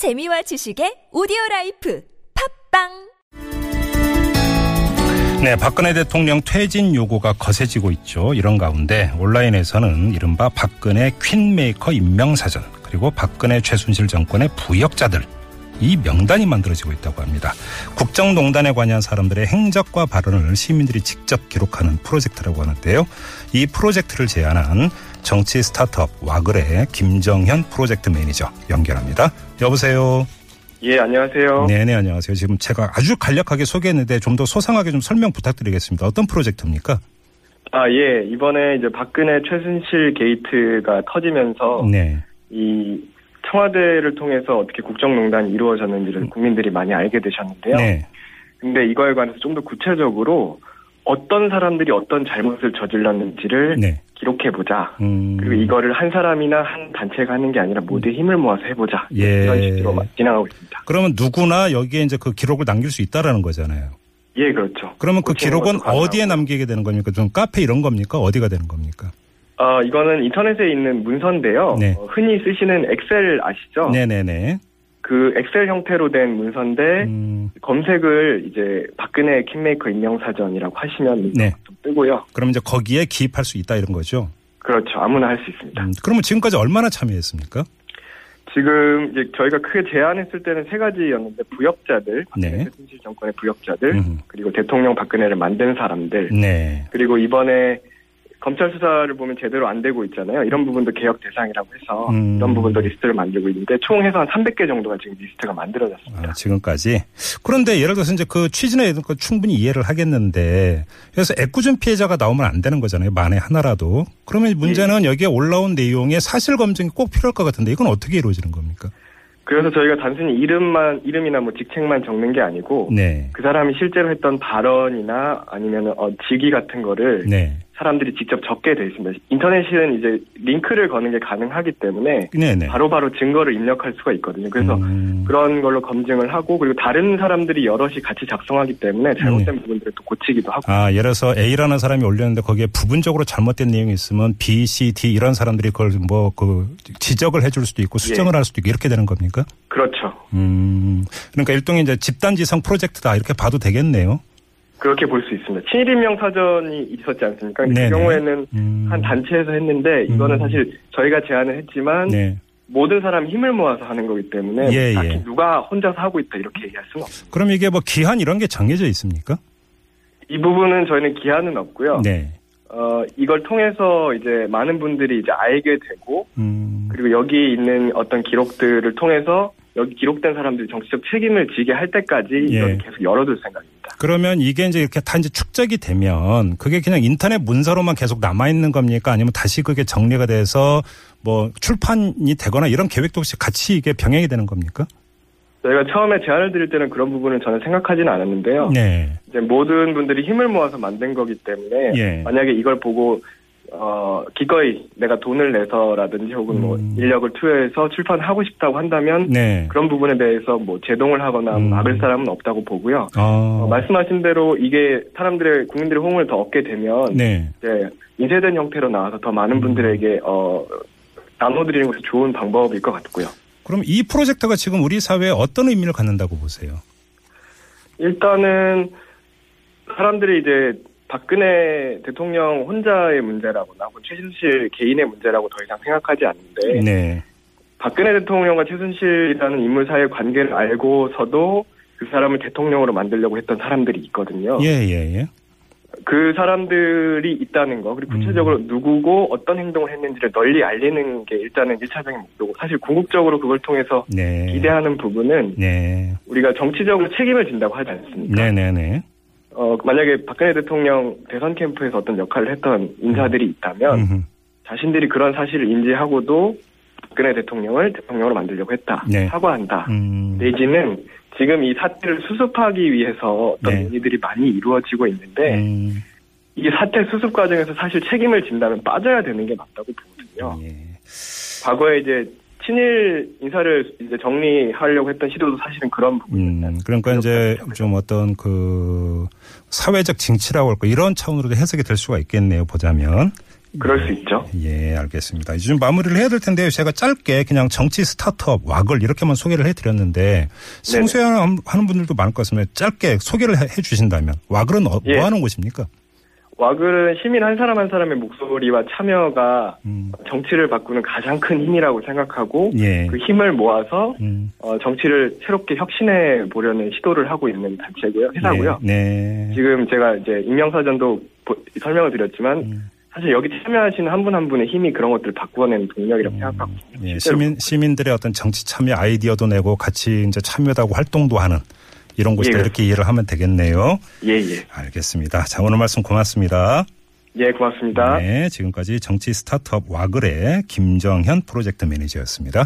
재미와 지식의 오디오 life 팟빵 네, 박근혜 대통령 퇴진 요구가 거세지고 있죠. 이런 가운데 온라인에서는 이른바 박근혜 queenmaker 인명사전 그리고 박근혜 최순실 정권의 부역자들 이 명단이 만들어지고 있다고 합니다. 국정농단에 관여한 사람들의 행적과 발언을 시민들이 직접 기록하는 프로젝트라고 하는데요. 이 프로젝트를 제안한 정치 스타트업 와글의 김정현 프로젝트 매니저 연결합니다. 여보세요. 예, 안녕하세요. 네네, 안녕하세요. 지금 제가 아주 간략하게 소개했는데 좀 더 소상하게 좀 설명 부탁드리겠습니다. 어떤 프로젝트입니까? 아, 예. 이번에 이제 박근혜 최순실 게이트가 터지면서 네. 이 청와대를 통해서 어떻게 국정농단이 이루어졌는지를 국민들이 많이 알게 되셨는데요. 네. 근데 이거에 관해서 좀 더 구체적으로 어떤 사람들이 어떤 잘못을 저질렀는지를 네. 기록해보자. 음. 그리고 이거를 한 사람이나 한 단체가 하는 게 아니라 모두의 힘을 모아서 해보자. 예. 이런 식으로 막 진행하고 있습니다. 그러면 누구나 여기에 이제 그 기록을 남길 수 있다라는 거잖아요. 예, 그렇죠. 그러면 그 기록은. 어디에 남기게 되는 겁니까? 좀 카페 이런 겁니까? 어디가 되는 겁니까? 어, 이거는 인터넷에 있는 문서인데요. 네. 어, 흔히 쓰시는 엑셀 아시죠? 네네네. 그 엑셀 형태로 된 문서인데 음, 검색을 이제 박근혜 킹메이커 임명사전이라고 하시면 네. 좀 뜨고요. 그럼 이제 거기에 기입할 수 있다 이런 거죠? 그렇죠. 아무나 할 수 있습니다. 음, 그러면 지금까지 얼마나 참여했습니까? 지금 이제 저희가 크게 제안했을 때는 세 가지였는데 부역자들, 박근혜 네. 최순실 정권의 부역자들, 음. 그리고 대통령 박근혜를 만든 사람들, 네. 그리고 이번에 검찰 수사를 보면 제대로 안 되고 있잖아요. 이런 부분도 개혁 대상이라고 해서 음. 이런 부분도 리스트를 만들고 있는데 총 해서 한 300개 정도가 지금 리스트가 만들어졌습니다. 아, 지금까지. 그런데 예를 들어서 이제 그 취지나 이런 거 충분히 이해를 하겠는데 그래서 애꿎은 피해자가 나오면 안 되는 거잖아요. 만에 하나라도. 그러면 문제는 여기에 올라온 내용의 사실 검증이 꼭 필요할 것 같은데 이건 어떻게 이루어지는 겁니까? 그래서 저희가 단순히 이름만 이름이나 뭐 직책만 적는 게 아니고 네. 그 사람이 실제로 했던 발언이나 아니면 어, 직위 같은 거를 네. 사람들이 직접 적게 돼 있습니다. 인터넷은 이제 링크를 거는 게 가능하기 때문에. 바로 바로 증거를 입력할 수가 있거든요. 그래서 음. 그런 걸로 검증을 하고 그리고 다른 사람들이 여럿이 같이 작성하기 때문에 잘못된 네. 부분들을 또 고치기도 하고 아, 예를 들어서 A라는 사람이 올렸는데 거기에 부분적으로 잘못된 내용이 있으면 B, C, D 이런 사람들이 그걸 뭐 그 지적을 해줄 수도 있고 수정을 할 수도 있고 이렇게 되는 겁니까? 그렇죠. 음. 그러니까 일종의 이제 집단지성 프로젝트다 이렇게 봐도 되겠네요. 그렇게 볼 수 있습니다. 친일임명 사전이 있었지 않습니까? 근데 네네. 그 경우에는 음. 한 단체에서 했는데 이거는 음. 사실 저희가 제안을 했지만 네. 모든 사람이 힘을 모아서 하는 거기 때문에 예, 딱히 예. 누가 혼자서 하고 있다 이렇게 얘기할 수는 없습니다. 그럼 이게 뭐 기한 이런 게 정해져 있습니까? 이 부분은 저희는 기한은 없고요. 네. 어, 이걸 통해서 이제 많은 분들이 이제 알게 되고 음. 그리고 여기 있는 어떤 기록들을 통해서 여기 기록된 사람들이 정치적 책임을 지게 할 때까지 예. 이걸 계속 열어둘 생각입니다. 그러면 이게 이제 이렇게 다 이제 축적이 되면 그게 그냥 인터넷 문서로만 계속 남아 있는 겁니까? 아니면 다시 그게 정리가 돼서 뭐 출판이 되거나 이런 계획도 혹시 같이 이게 병행이 되는 겁니까? 저희가 처음에 제안을 드릴 때는 그런 부분은 저는 생각하지는 않았는데요. 네. 이제 모든 분들이 힘을 모아서 만든 거기 때문에 예. 만약에 이걸 보고 어 기꺼이 내가 돈을 내서라든지 혹은 뭐 음. 인력을 투여해서 출판하고 싶다고 한다면 네. 그런 부분에 대해서 뭐 제동을 하거나 음. 막을 사람은 없다고 보고요. 어. 어, 말씀하신 대로 이게 사람들의 국민들의 호응을 더 얻게 되면 네. 이제 인쇄된 형태로 나와서 더 많은 음. 분들에게 어 나눠드리는 것이 좋은 방법일 것 같고요. 그럼 이 프로젝트가 지금 우리 사회에 어떤 의미를 갖는다고 보세요? 일단은 사람들이 이제 박근혜 대통령 혼자의 문제라거나 혹은 최순실 개인의 문제라고 더 이상 생각하지 않는데 네. 박근혜 대통령과 최순실이라는 인물 사이의 관계를 알고서도 그 사람을 대통령으로 만들려고 했던 사람들이 있거든요. 예, 예, 예. 그 사람들이 있다는 거 그리고 구체적으로 음. 누구고 어떤 행동을 했는지를 널리 알리는 게 일단은 일차적인 목표고 사실 궁극적으로 그걸 통해서 네. 기대하는 부분은 네. 우리가 정치적으로 책임을 진다고 하지 않습니까? 네, 네, 네. 어, 만약에 박근혜 대통령 대선 캠프에서 어떤 역할을 했던 인사들이 있다면 음흠. 자신들이 그런 사실을 인지하고도 박근혜 대통령을 대통령으로 만들려고 했다. 네. 사과한다. 음. 내지는 지금 이 사태를 수습하기 위해서 어떤 네. 논의들이 많이 이루어지고 있는데 음. 이 사태 수습 과정에서 사실 책임을 진다면 빠져야 되는 게 맞다고 보거든요. 예. 과거에 이제 친일 인사를 이제 정리하려고 했던 시도도 사실은 그런 부분이었어요. 음, 그러니까 이제. 좀 어떤 그 사회적 징치라고 할까 이런 차원으로도 해석이 될 수가 있겠네요. 보자면 그럴 수 있죠. 예, 알겠습니다. 이제 좀 마무리를 해야 될 텐데요. 제가 짧게 그냥 정치 스타트업 와글 이렇게만 소개를 해드렸는데 생소해하는 분들도 많을 것 같습니다. 짧게 소개를 해, 주신다면 와글은 어, 예. 뭐 하는 곳입니까? 와글은 시민 한 사람 한 사람의 목소리와 참여가 음, 정치를 바꾸는 가장 큰 힘이라고 생각하고 예. 그 힘을 모아서 음, 어, 정치를 새롭게 혁신해 보려는 시도를 하고 있는 단체고요, 회사고요. 네. 네. 지금 제가 이제 임명사전도 보- 설명을 드렸지만 음. 사실 여기 참여하시는 한분한 분의 힘이 그런 것들을 바꾸어내는 동력이라고 생각하고 예, 시민 시민들의 어떤 정치 참여 아이디어도 내고 같이 이제 참여도 하고 활동도 하는 이런 곳이다 예, 이렇게 이해를 하면 되겠네요. 예예 알겠습니다. 자 오늘 말씀 고맙습니다. 예, 고맙습니다. 네, 지금까지 정치 스타트업 와글의 김정현 프로젝트 매니저였습니다.